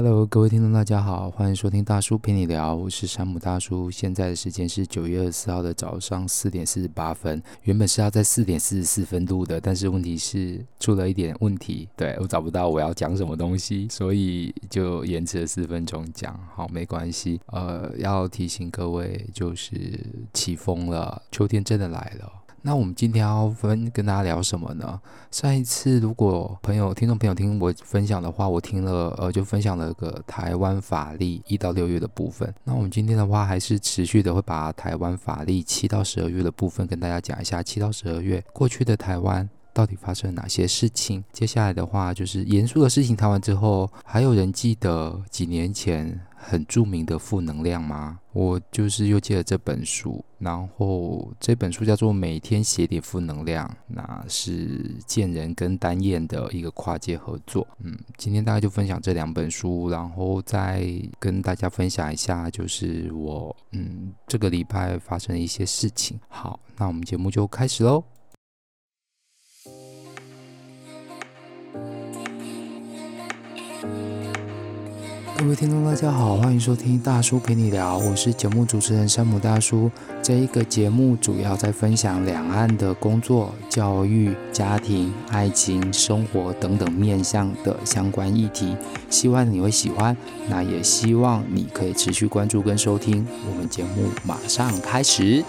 Hello，各位听众，大家好，欢迎收听大叔陪你聊，我是山姆大叔。现在的时间是九月二十四号的早上四点四十八分，原本是要在四点四十四分录的，但是问题是出了一点问题，对，我找不到我要讲什么东西，所以就延迟了四分钟讲。好，没关系。呃，要提醒各位，就是起风了，秋天真的来了。那我们今天要分跟大家聊什么呢？上一次如果朋友、听众朋友听我分享的话，我听了呃，就分享了个台湾法历一到六月的部分。那我们今天的话，还是持续的会把台湾法历七到十二月的部分跟大家讲一下。七到十二月过去的台湾到底发生了哪些事情？接下来的话就是严肃的事情谈完之后，还有人记得几年前很著名的负能量吗？我就是又借了这本书，然后这本书叫做《每天写点负能量》，那是建人跟丹燕的一个跨界合作。嗯，今天大概就分享这两本书，然后再跟大家分享一下，就是我嗯这个礼拜发生的一些事情。好，那我们节目就开始喽。各位听众，大家好，欢迎收听大叔陪你聊，我是节目主持人山姆大叔。这一个节目主要在分享两岸的工作、教育、家庭、爱情、生活等等面向的相关议题，希望你会喜欢。那也希望你可以持续关注跟收听。我们节目马上开始。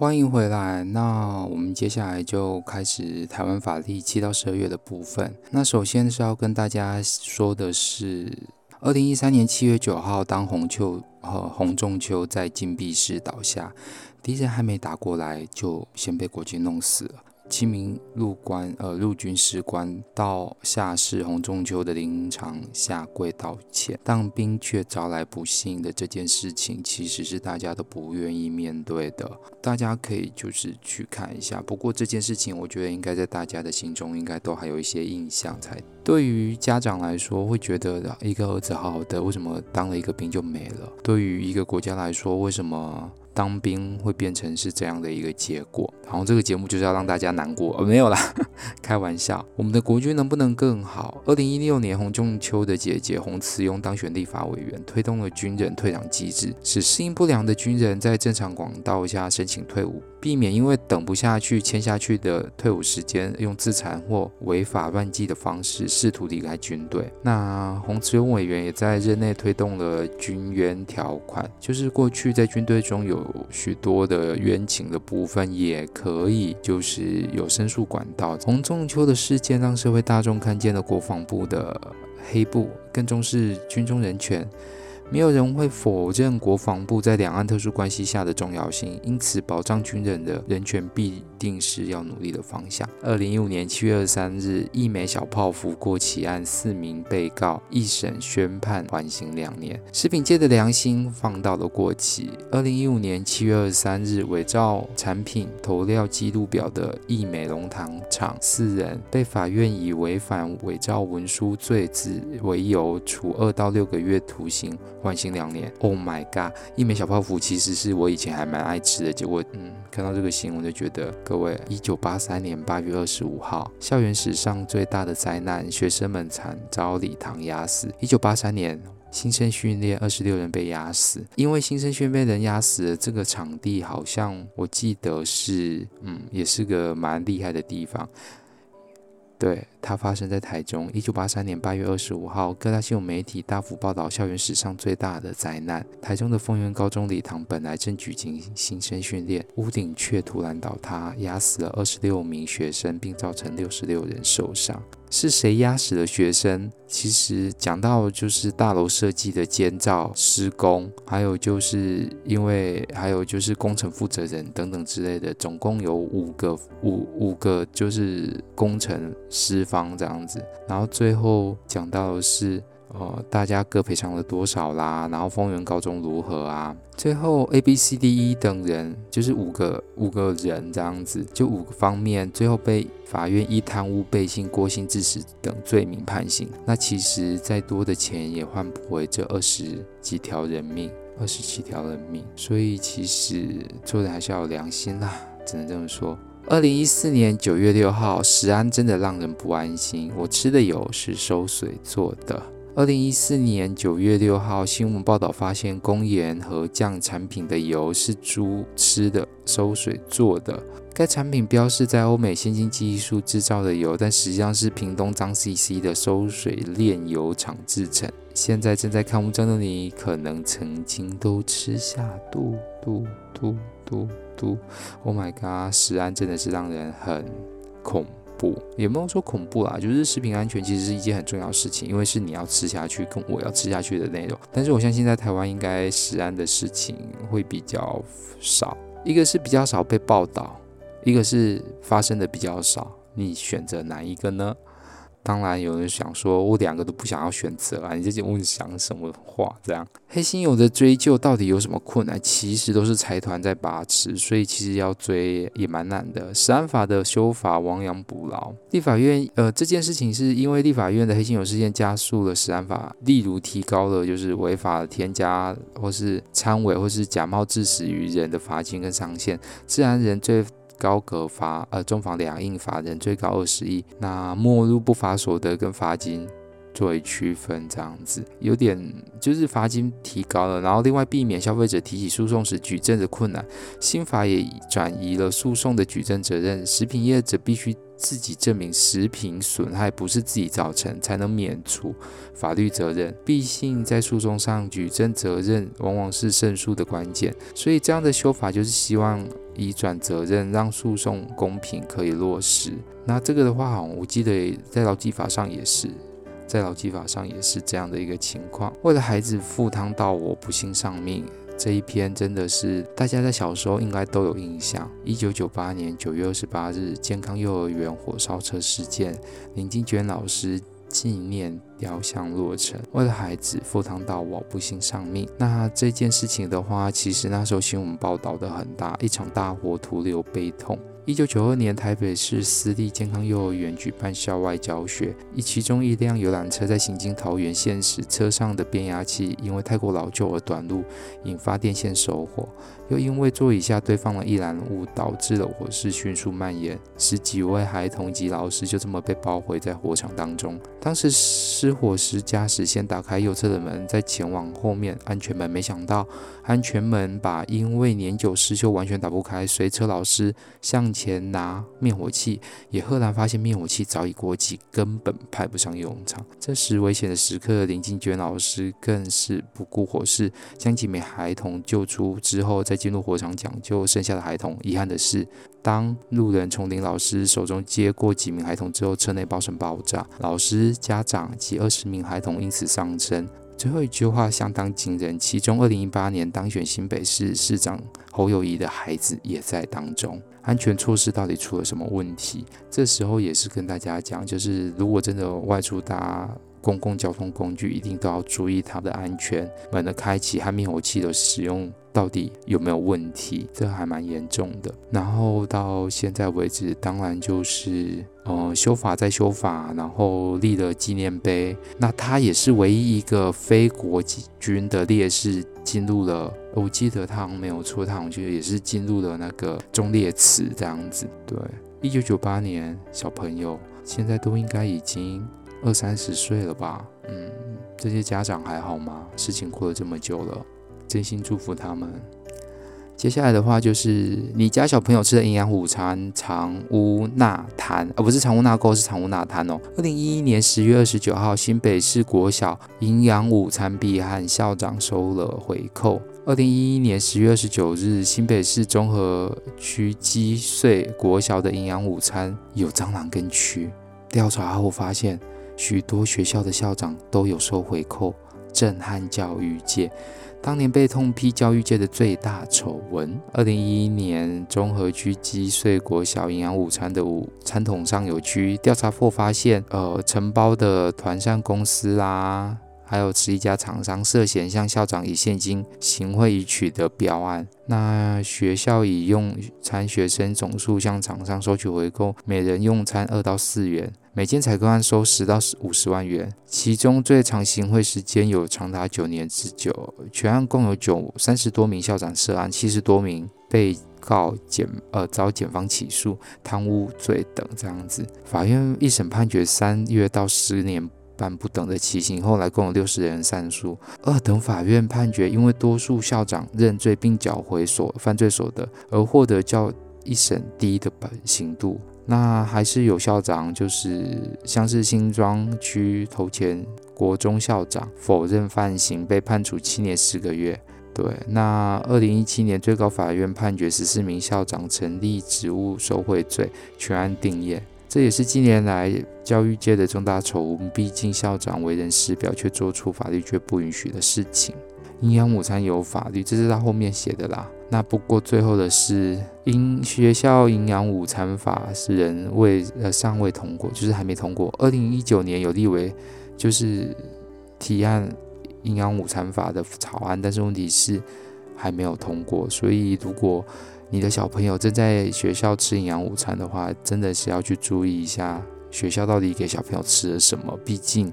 欢迎回来。那我们接下来就开始台湾法历七到十二月的部分。那首先是要跟大家说的是，二零一三年七月九号，当洪秋和洪仲秋在禁闭室倒下，敌人还没打过来，就先被国军弄死了。七名陆官，呃，陆军士官到下士洪仲丘的灵堂下跪道歉，当兵却招来不幸的这件事情，其实是大家都不愿意面对的。大家可以就是去看一下。不过这件事情，我觉得应该在大家的心中应该都还有一些印象才。对于家长来说，会觉得一个儿子好好的，为什么当了一个兵就没了？对于一个国家来说，为什么？当兵会变成是这样的一个结果，然后这个节目就是要让大家难过，没有啦，开玩笑。我们的国军能不能更好？二零一六年，洪仲丘的姐姐洪慈庸当选立法委员，推动了军人退党机制，使适应不良的军人在正常管道下申请退伍，避免因为等不下去签下去的退伍时间，用自残或违法乱纪的方式试图离开军队。那洪慈庸委员也在任内推动了军冤条款，就是过去在军队中有。许多的冤情的部分，也可以就是有申诉管道。洪仲中秋的事件让社会大众看见了国防部的黑布，更重视军中人权。没有人会否认国防部在两岸特殊关系下的重要性，因此保障军人的人权必定是要努力的方向。二零一五年七月二十三日，义美小泡芙过期案四名被告一审宣判缓刑两年，食品界的良心放到了过期。二零一五年七月二十三日，伪造产品投料记录表的义美浓汤厂四人被法院以违反伪造文书罪之为由，处二到六个月徒刑。缓刑两年，Oh my god！一美小泡芙其实是我以前还蛮爱吃的，结果嗯，看到这个新闻就觉得，各位，一九八三年八月二十五号，校园史上最大的灾难，学生们惨遭礼堂压死。一九八三年新生训练二十六人被压死，因为新生训练人压死了，这个场地好像我记得是，嗯，也是个蛮厉害的地方。对，它发生在台中，一九八三年八月二十五号，各大新闻媒体大幅报道校园史上最大的灾难。台中的丰原高中礼堂本来正举行新生训练，屋顶却突然倒塌，压死了二十六名学生，并造成六十六人受伤。是谁压死了学生？其实讲到就是大楼设计的建造施工，还有就是因为还有就是工程负责人等等之类的，总共有五个五五个就是工程师方这样子。然后最后讲到的是。呃，大家各赔偿了多少啦？然后丰原高中如何啊？最后 A、B、C、D、E 等人，就是五个五个人这样子，就五个方面，最后被法院以贪污、背信、过失致死等罪名判刑。那其实再多的钱也换不回这二十几条人命，二十七条人命。所以其实做人还是要有良心啦。只能这么说。二零一四年九月六号，食安真的让人不安心。我吃的油是收水做的。二零一四年九月六号，新闻报道发现，工研和酱产品的油是猪吃的收水做的。该产品标示在欧美先进技术制造的油，但实际上是屏东彰 CC 的收水炼油厂制成。现在正在看文章的你，可能曾经都吃下肚肚肚肚肚。Oh my god！食安真的是让人很恐不，也不用说恐怖啦，就是食品安全其实是一件很重要的事情，因为是你要吃下去跟我要吃下去的内容。但是我相信在台湾应该食安的事情会比较少，一个是比较少被报道，一个是发生的比较少。你选择哪一个呢？当然有人想说，我两个都不想要选择啊！你这节目想什么话？这样黑心油的追究到底有什么困难？其实都是财团在把持，所以其实要追也蛮难的。食安法的修法亡羊补牢，立法院呃这件事情是因为立法院的黑心油事件加速了食安法，例如提高了就是违法添加或是掺伪或是假冒致死于人的罚金跟上限，自然人最。高格罚呃，中防两印罚人最高二十亿，那没入不法所得跟罚金作为区分，这样子有点就是罚金提高了，然后另外避免消费者提起诉讼时举证的困难，新法也转移了诉讼的举证责任，食品业者必须。自己证明食品损害不是自己造成，才能免除法律责任。毕竟在诉讼上举证责任往往是胜诉的关键，所以这样的修法就是希望移转责任，让诉讼公平可以落实。那这个的话，我记得在劳基法上也是，在劳基法上也是这样的一个情况。为了孩子赴汤蹈火，不幸丧命。这一篇真的是大家在小时候应该都有印象。一九九八年九月二十八日，健康幼儿园火烧车事件，林金娟老师纪念雕像落成，为了孩子赴汤蹈火，不幸丧命。那这件事情的话，其实那时候新闻报道的很大，一场大火徒留悲痛。一九九二年，台北市私立健康幼儿园举办校外教学，以其中一辆游览车在行经桃园县时，车上的变压器因为太过老旧而短路，引发电线烧火。又因为座椅下堆放了易燃物，导致了火势迅速蔓延，十几位孩童及老师就这么被包围在火场当中。当时失火时，驾驶先打开右侧的门，再前往后面安全门，没想到安全门把因为年久失修完全打不开，随车老师向前拿灭火器，也赫然发现灭火器早已过期，根本派不上用场。这时危险的时刻，林静娟老师更是不顾火势，将几名孩童救出之后，再进入火场抢救剩下的孩童。遗憾的是，当路人从林老师手中接过几名孩童之后，车内爆声爆炸，老师、家长及二十名孩童因此丧生。最后一句话相当惊人，其中二零一八年当选新北市市长侯友谊的孩子也在当中。安全措施到底出了什么问题？这时候也是跟大家讲，就是如果真的外出搭公共交通工具，一定都要注意它的安全，门的开启和灭火器的使用。到底有没有问题？这还蛮严重的。然后到现在为止，当然就是呃修法在修法，然后立了纪念碑。那他也是唯一一个非国军的烈士进入了。我记得他没有错，他好像也是进入了那个忠烈祠这样子。对，一九九八年小朋友现在都应该已经二三十岁了吧？嗯，这些家长还好吗？事情过了这么久了。真心祝福他们。接下来的话就是你家小朋友吃的营养午餐藏污纳摊，而不是藏污纳垢，是藏污纳摊哦。二零一一年十月二十九号，新北市国小营养午餐弊案，校长收了回扣。二零一一年十月二十九日，新北市中和区积穗国小的营养午餐有蟑螂跟蛆，调查后发现许多学校的校长都有收回扣，震撼教育界。当年被痛批教育界的最大丑闻。二零一一年，中和区积穗国小营养午餐的午餐桶上有蛆，调查后发现，呃，承包的团膳公司、啊，还有十一家厂商涉嫌向校长以现金行贿已取得标案。那学校以用餐学生总数向厂商收取回扣，每人用餐二到四元。每件采购案收十到五十万元，其中最长行贿时间有长达九年之久。全案共有九三十多名校长涉案，七十多名被告检呃遭检方起诉贪污罪等这样子。法院一审判决三月到十年半不等的期刑，后来共有六十人上诉。二等法院判决，因为多数校长认罪并缴回所犯罪所得，而获得较一审低的本刑度。那还是有校长，就是像是新庄区头前国中校长否认犯行，被判处七年十个月。对，那二零一七年最高法院判决十四名校长成立职务受贿罪，全案定谳。这也是近年来教育界的重大丑闻。毕竟校长为人师表，却做出法律却不允许的事情。营养午餐有法律，这是他后面写的啦。那不过最后的是，因学校营养午餐法是人未呃尚未通过，就是还没通过。二零一九年有立为就是提案营养午餐法的草案，但是问题是还没有通过，所以如果你的小朋友正在学校吃营养午餐的话，真的是要去注意一下学校到底给小朋友吃了什么。毕竟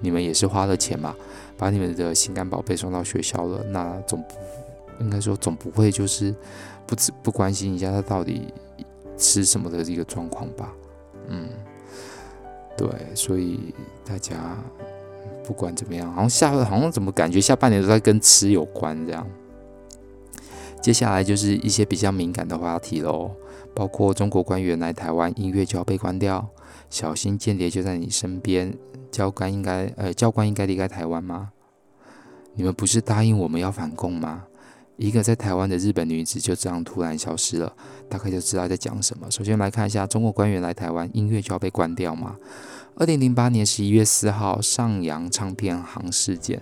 你们也是花了钱嘛，把你们的心肝宝贝送到学校了，那总应该说总不会就是不不关心一下他到底吃什么的一个状况吧？嗯，对，所以大家不管怎么样，好像下好像怎么感觉下半年都在跟吃有关这样。接下来就是一些比较敏感的话题喽，包括中国官员来台湾，音乐就要被关掉，小心间谍就在你身边，教官应该呃教官应该离开台湾吗？你们不是答应我们要反共吗？一个在台湾的日本女子就这样突然消失了，大概就知道在讲什么。首先来看一下中国官员来台湾，音乐就要被关掉吗？二零零八年十一月四号上扬唱片行事件，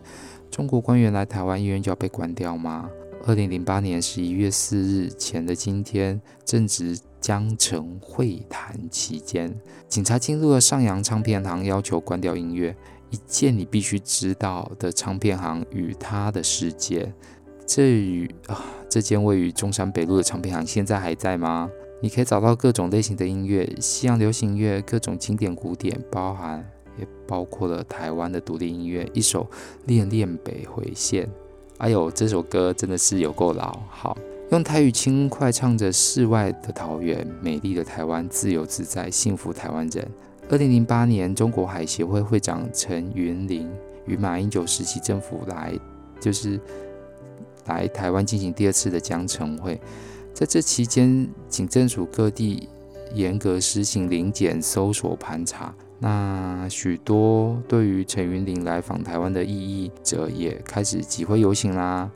中国官员来台湾，音乐就要被关掉吗？二零零八年十一月四日前的今天，正值江城会谈期间，警察进入了上扬唱片行，要求关掉音乐。一件你必须知道的唱片行与他的世界。这与啊，这间位于中山北路的唱片行现在还在吗？你可以找到各种类型的音乐，西洋流行乐，各种经典古典，包含也包括了台湾的独立音乐。一首《恋恋北回线》。哎呦，这首歌真的是有够老。好，用台语轻快唱着世外的桃源，美丽的台湾，自由自在，幸福台湾人。二零零八年，中国海协会会长陈云林与马英九时期政府来，就是来台湾进行第二次的江城会。在这期间，警政署各地严格实行临检、搜索、盘查。那许多对于陈云林来访台湾的异议者也开始集会游行啦，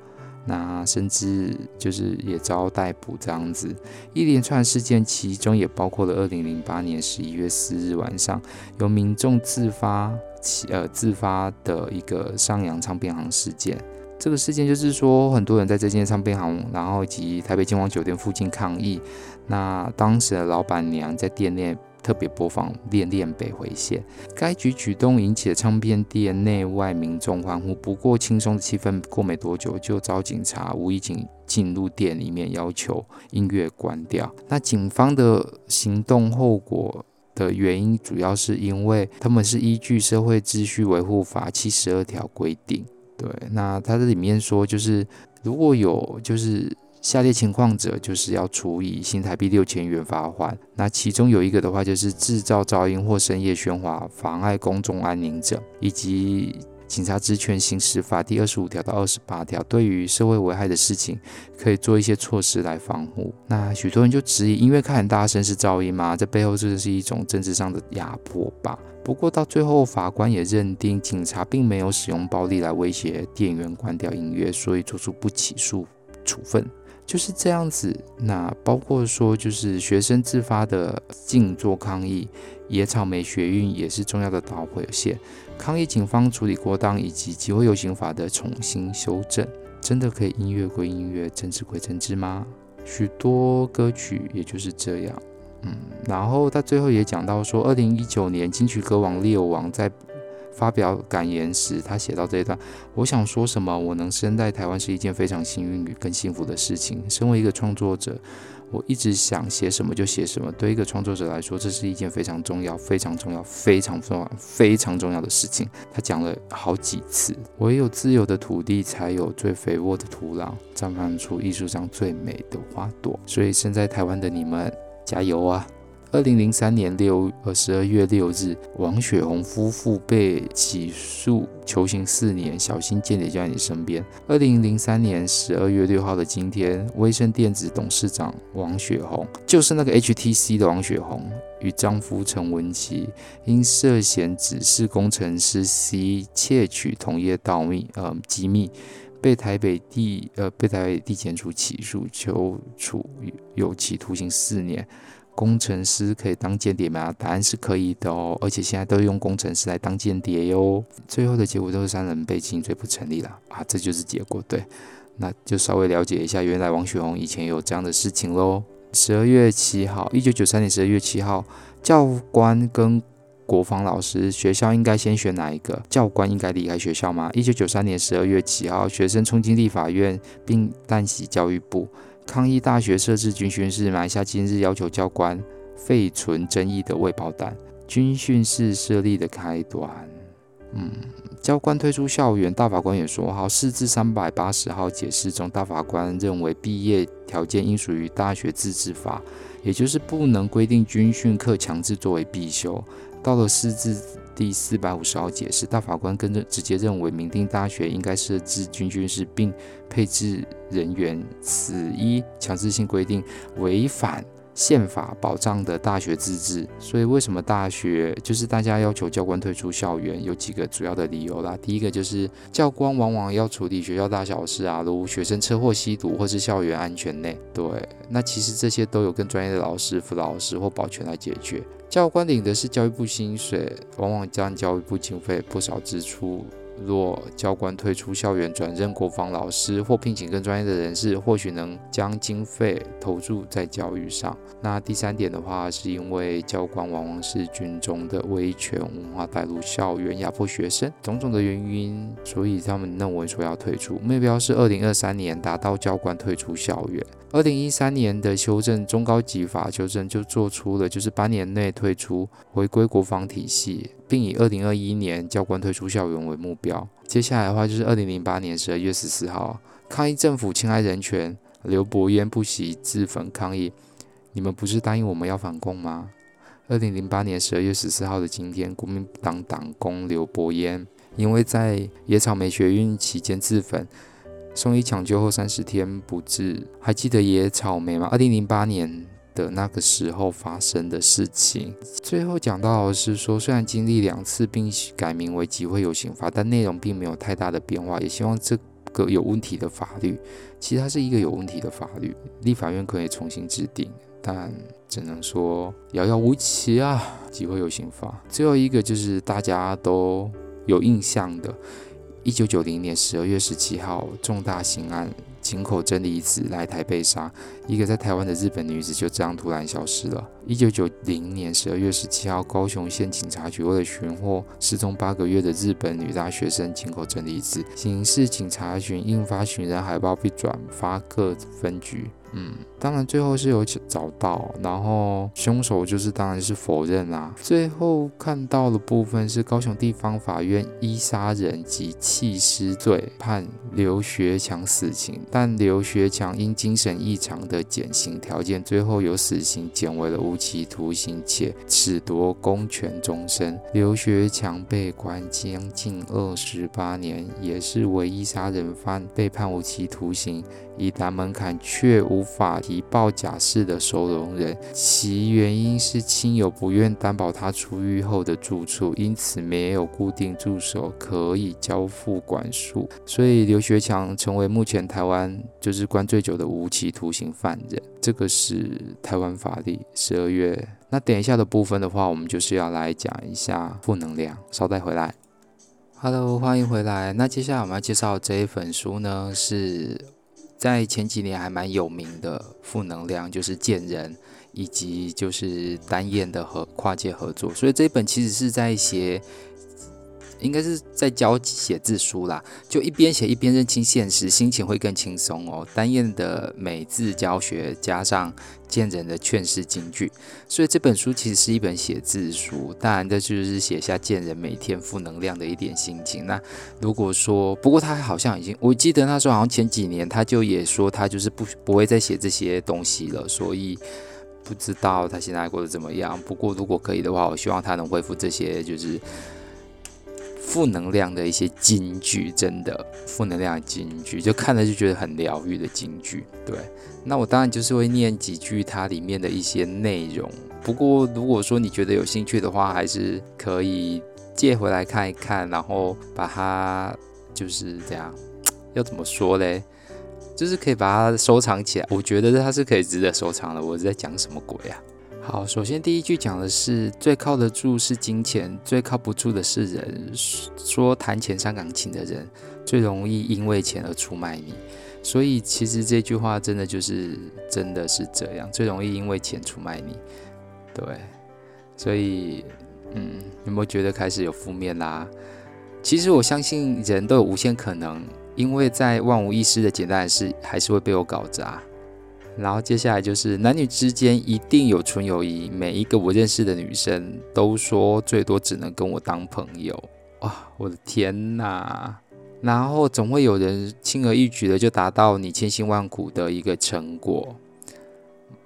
那甚至就是也遭逮捕这样子，一连串事件，其中也包括了二零零八年十一月四日晚上由民众自发起呃自发的一个上扬唱片行事件。这个事件就是说，很多人在这间唱片行，然后以及台北金王酒店附近抗议，那当时的老板娘在店内。特别播放《恋恋北回线》，该举举动引起了唱片店内外民众欢呼。不过，轻松的气氛过没多久，就遭警察无意间进入店里面，要求音乐关掉。那警方的行动后果的原因，主要是因为他们是依据《社会秩序维护法》七十二条规定。对，那它这里面说，就是如果有就是。下列情况者就是要处以新台币六千元罚锾。那其中有一个的话，就是制造噪音或深夜喧哗，妨碍公众安宁者，以及警察职权行使法第二十五条到二十八条，对于社会危害的事情，可以做一些措施来防护。那许多人就质疑，音乐开很大声是噪音吗？这背后这是一种政治上的压迫吧？不过到最后，法官也认定警察并没有使用暴力来威胁店员关掉音乐，所以做出不起诉处分。就是这样子，那包括说，就是学生自发的静坐抗议，野草莓学运也是重要的导火线。抗议警方处理过当，以及集会游行法的重新修正，真的可以音乐归音乐，政治归政治吗？许多歌曲也就是这样，嗯，然后他最后也讲到说，二零一九年金曲歌王 Leo 王在发表感言时，他写到这一段：我想说什么？我能生在台湾是一件非常幸运与更幸福的事情。身为一个创作者。我一直想写什么就写什么。对一个创作者来说，这是一件非常重要、非常重要、非常重要、非常重要的事情。他讲了好几次。唯有自由的土地，才有最肥沃的土壤，绽放出艺术上最美的花朵。所以，身在台湾的你们，加油啊！二零零三年六呃十二月六日，王雪红夫妇被起诉求刑四年，小心间谍就在你身边。二零零三年十二月六号的今天，威盛电子董事长王雪红，就是那个 HTC 的王雪红，与丈夫陈文琪因涉嫌指示工程师 C 窃取同业盗密呃机密，被台北地呃被台北地检署起诉，求处有期徒刑四年。工程师可以当间谍吗？答案是可以的哦，而且现在都用工程师来当间谍哟。最后的结果都是三人被定罪不成立了啊，这就是结果。对，那就稍微了解一下，原来王雪红以前有这样的事情喽。十二月七号，一九九三年十二月七号，教官跟国防老师，学校应该先选哪一个？教官应该离开学校吗？一九九三年十二月七号，学生冲进立法院并弹袭教育部。抗议大学设置军训室，埋下今日要求教官废存争议的未爆弹。军训室设立的开端。嗯，教官退出校园，大法官也说好。释字三百八十号解释中，大法官认为毕业条件应属于大学自治法，也就是不能规定军训课强制作为必修。到了释字第四百五十号解释，大法官跟着直接认为，明定大学应该设置军训室并配置人员，此一强制性规定违反宪法保障的大学自治。所以，为什么大学就是大家要求教官退出校园？有几个主要的理由啦。第一个就是教官往往要处理学校大小事啊，如学生车祸、吸毒或是校园安全内。对，那其实这些都有更专业的老师、辅导老师或保全来解决。教官领的是教育部薪水，往往占教育部经费不少支出。若教官退出校园，转任国防老师或聘请更专业的人士，或许能将经费投注在教育上。那第三点的话，是因为教官往往是军中的威权文化带入校园，压迫学生，种种的原因，所以他们认为说要退出。目标是二零二三年达到教官退出校园。二零一三年的修正中高级法修正就做出了，就是八年内退出，回归国防体系。并以二零二一年教官退出校园为目标。接下来的话就是二零零八年十二月十四号，抗议政府侵害人权，刘伯淹不惜自焚抗议。你们不是答应我们要反共吗？二零零八年十二月十四号的今天，国民党党工刘伯淹因为在野草莓学运期间自焚，送医抢救后三十天不治。还记得野草莓吗？二零零八年。的那个时候发生的事情，最后讲到的是说，虽然经历两次并改名为集会游行法，但内容并没有太大的变化。也希望这个有问题的法律，其实它是一个有问题的法律，立法院可以重新制定，但只能说遥遥无期啊。集会游行法，最后一个就是大家都有印象的，一九九零年十二月十七号重大刑案。井口真理子来台被杀，一个在台湾的日本女子就这样突然消失了。一九九零年十二月十七号，高雄县警察局为了寻获失踪八个月的日本女大学生井口真理子，刑事警察局印发寻人海报并转发各分局。嗯，当然最后是有找到，然后凶手就是当然是否认啦。最后看到的部分是高雄地方法院依杀人及弃尸罪判刘学强死刑，但刘学强因精神异常的减刑条件，最后由死刑减为了无期徒刑，且褫夺公权终身。刘学强被关将近二十八年，也是唯一杀人犯被判无期徒刑。已达门槛却无法提报假释的收容人，其原因是亲友不愿担保他出狱后的住处，因此没有固定住所可以交付管束，所以刘学强成为目前台湾就是关最久的无期徒刑犯人。这个是台湾法律十二月。那等一下的部分的话，我们就是要来讲一下负能量。稍待回来，Hello，欢迎回来。那接下来我们要介绍这一本书呢是。在前几年还蛮有名的负能量就是贱人，以及就是单燕的和跨界合作，所以这本其实是在写应该是在教写字书啦，就一边写一边认清现实，心情会更轻松哦。丹燕的美字教学加上见人的劝世金句，所以这本书其实是一本写字书。当然，这就是写下见人每天负能量的一点心情。那如果说，不过他好像已经，我记得那时候好像前几年他就也说他就是不不会再写这些东西了，所以。不知道他现在过得怎么样。不过如果可以的话，我希望他能恢复这些就是负能量的一些金句，真的负能量的金句，就看了就觉得很疗愈的金句。对，那我当然就是会念几句它里面的一些内容。不过如果说你觉得有兴趣的话，还是可以借回来看一看，然后把它就是这样，要怎么说嘞？就是可以把它收藏起来，我觉得它是可以值得收藏的。我是在讲什么鬼啊？好，首先第一句讲的是最靠得住是金钱，最靠不住的是人。说谈钱伤感情的人，最容易因为钱而出卖你。所以其实这句话真的就是真的是这样，最容易因为钱出卖你。对，所以嗯，有没有觉得开始有负面啦？其实我相信人都有无限可能。因为在万无一失的简单的事，还是会被我搞砸。然后接下来就是男女之间一定有纯友谊。每一个我认识的女生都说，最多只能跟我当朋友。哇，我的天哪！然后总会有人轻而易举的就达到你千辛万苦的一个成果。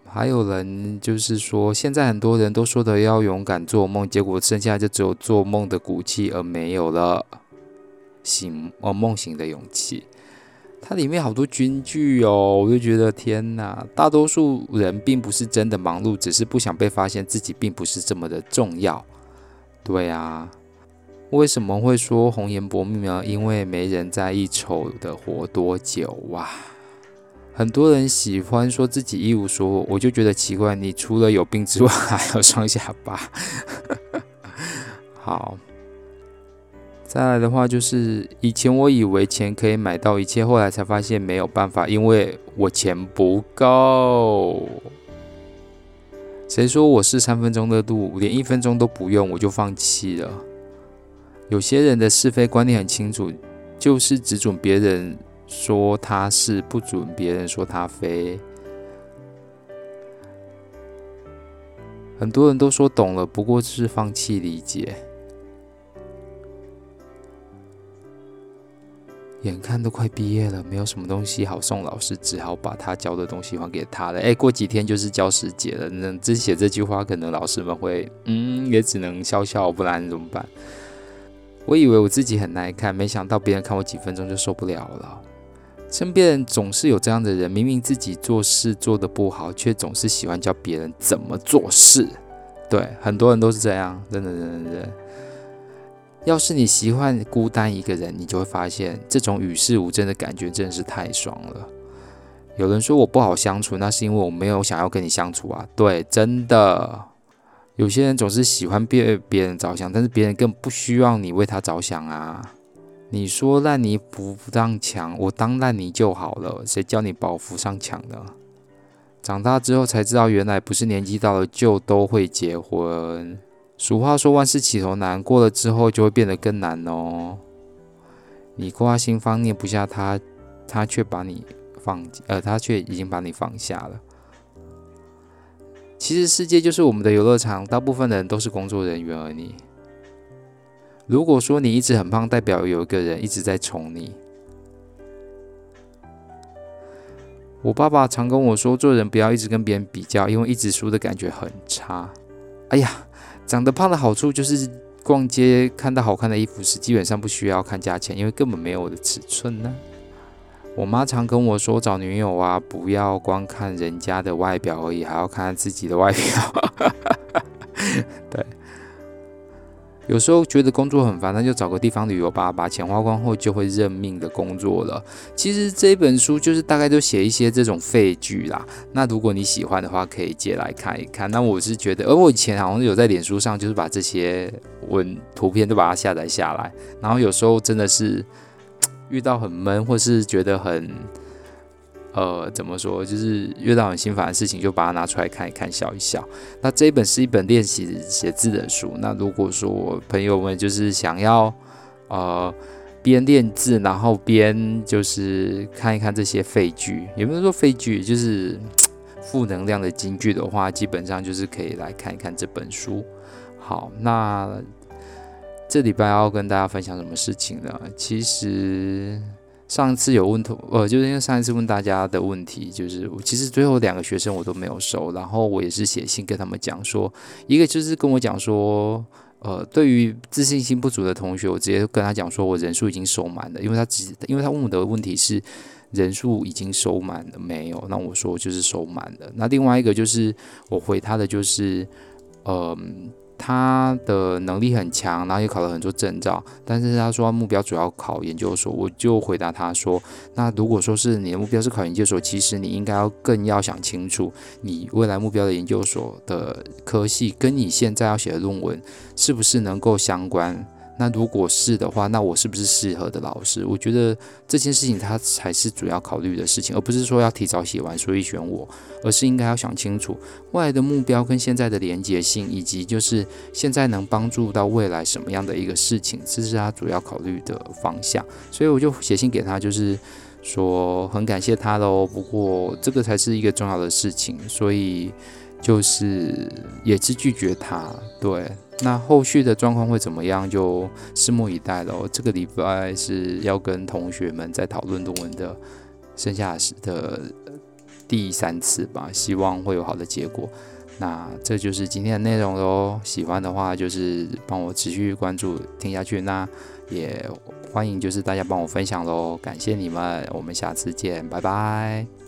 还有人就是说，现在很多人都说的要勇敢做梦，结果剩下就只有做梦的骨气，而没有了。醒哦，梦醒的勇气，它里面好多金句哦，我就觉得天哪！大多数人并不是真的忙碌，只是不想被发现自己并不是这么的重要。对啊，为什么会说红颜薄命呢？因为没人在意丑的活多久哇！很多人喜欢说自己一无所有，我就觉得奇怪，你除了有病之外，还有双下巴。好。再来的话就是，以前我以为钱可以买到一切，后来才发现没有办法，因为我钱不够。谁说我是三分钟热度，连一分钟都不用我就放弃了？有些人的是非观念很清楚，就是只准别人说他是，不准别人说他非。很多人都说懂了，不过是放弃理解。眼看都快毕业了，没有什么东西好送老师，只好把他教的东西还给他了。哎，过几天就是教师节了，那这写这句话，可能老师们会，嗯，也只能笑笑，不然怎么办？我以为我自己很耐看，没想到别人看我几分钟就受不了了。身边总是有这样的人，明明自己做事做得不好，却总是喜欢教别人怎么做事。对，很多人都是这样，真的，真的，真的。要是你习惯孤单一个人，你就会发现这种与世无争的感觉真的是太爽了。有人说我不好相处，那是因为我没有想要跟你相处啊。对，真的。有些人总是喜欢为别人着想，但是别人更不需要你为他着想啊。你说烂泥扶不上墙，我当烂泥就好了。谁叫你把我扶上墙呢？长大之后才知道，原来不是年纪到了就都会结婚。俗话说万事起头难，过了之后就会变得更难哦。你挂心方念不下他，他却把你放，呃，他却已经把你放下了。其实世界就是我们的游乐场，大部分的人都是工作人员而已。如果说你一直很胖，代表有一个人一直在宠你。我爸爸常跟我说，做人不要一直跟别人比较，因为一直输的感觉很差。哎呀。长得胖的好处就是逛街看到好看的衣服时，基本上不需要看价钱，因为根本没有我的尺寸呢。我妈常跟我说，找女友啊，不要光看人家的外表而已，还要看自己的外表。对。有时候觉得工作很烦，那就找个地方旅游吧，把钱花光后就会认命的工作了。其实这本书就是大概都写一些这种废句啦。那如果你喜欢的话，可以借来看一看。那我是觉得，而我以前好像有在脸书上，就是把这些文图片都把它下载下来，然后有时候真的是 遇到很闷，或是觉得很。呃，怎么说？就是遇到很心烦的事情，就把它拿出来看一看，笑一笑。那这一本是一本练习写字的书。那如果说朋友们就是想要呃边练字，然后边就是看一看这些废句，也不是说废句，就是负能量的金句的话，基本上就是可以来看一看这本书。好，那这礼拜要跟大家分享什么事情呢？其实。上次有问同，呃，就是因为上一次问大家的问题，就是其实最后两个学生我都没有收，然后我也是写信跟他们讲说，一个就是跟我讲说，呃，对于自信心不足的同学，我直接跟他讲说我人数已经收满了，因为他只因为他问我的问题是人数已经收满了没有，那我说就是收满了。那另外一个就是我回他的就是，嗯、他的能力很强，然后也考了很多证照，但是他说目标主要考研究所，我就回答他说，那如果说是你的目标是考研究所，其实你应该要更要想清楚，你未来目标的研究所的科系跟你现在要写的论文是不是能够相关。那如果是的话，那我是不是适合的老师？我觉得这件事情他才是主要考虑的事情，而不是说要提早写完所以选我，而是应该要想清楚未来的目标跟现在的连结性，以及就是现在能帮助到未来什么样的一个事情，这是他主要考虑的方向。所以我就写信给他，就是说很感谢他喽。不过这个才是一个重要的事情，所以就是也是拒绝他，对。那后续的状况会怎么样，就拭目以待喽。这个礼拜是要跟同学们在讨论论文的剩下的第三次吧，希望会有好的结果。那这就是今天的内容喽。喜欢的话就是帮我持续关注听下去，那也欢迎就是大家帮我分享喽，感谢你们，我们下次见，拜拜。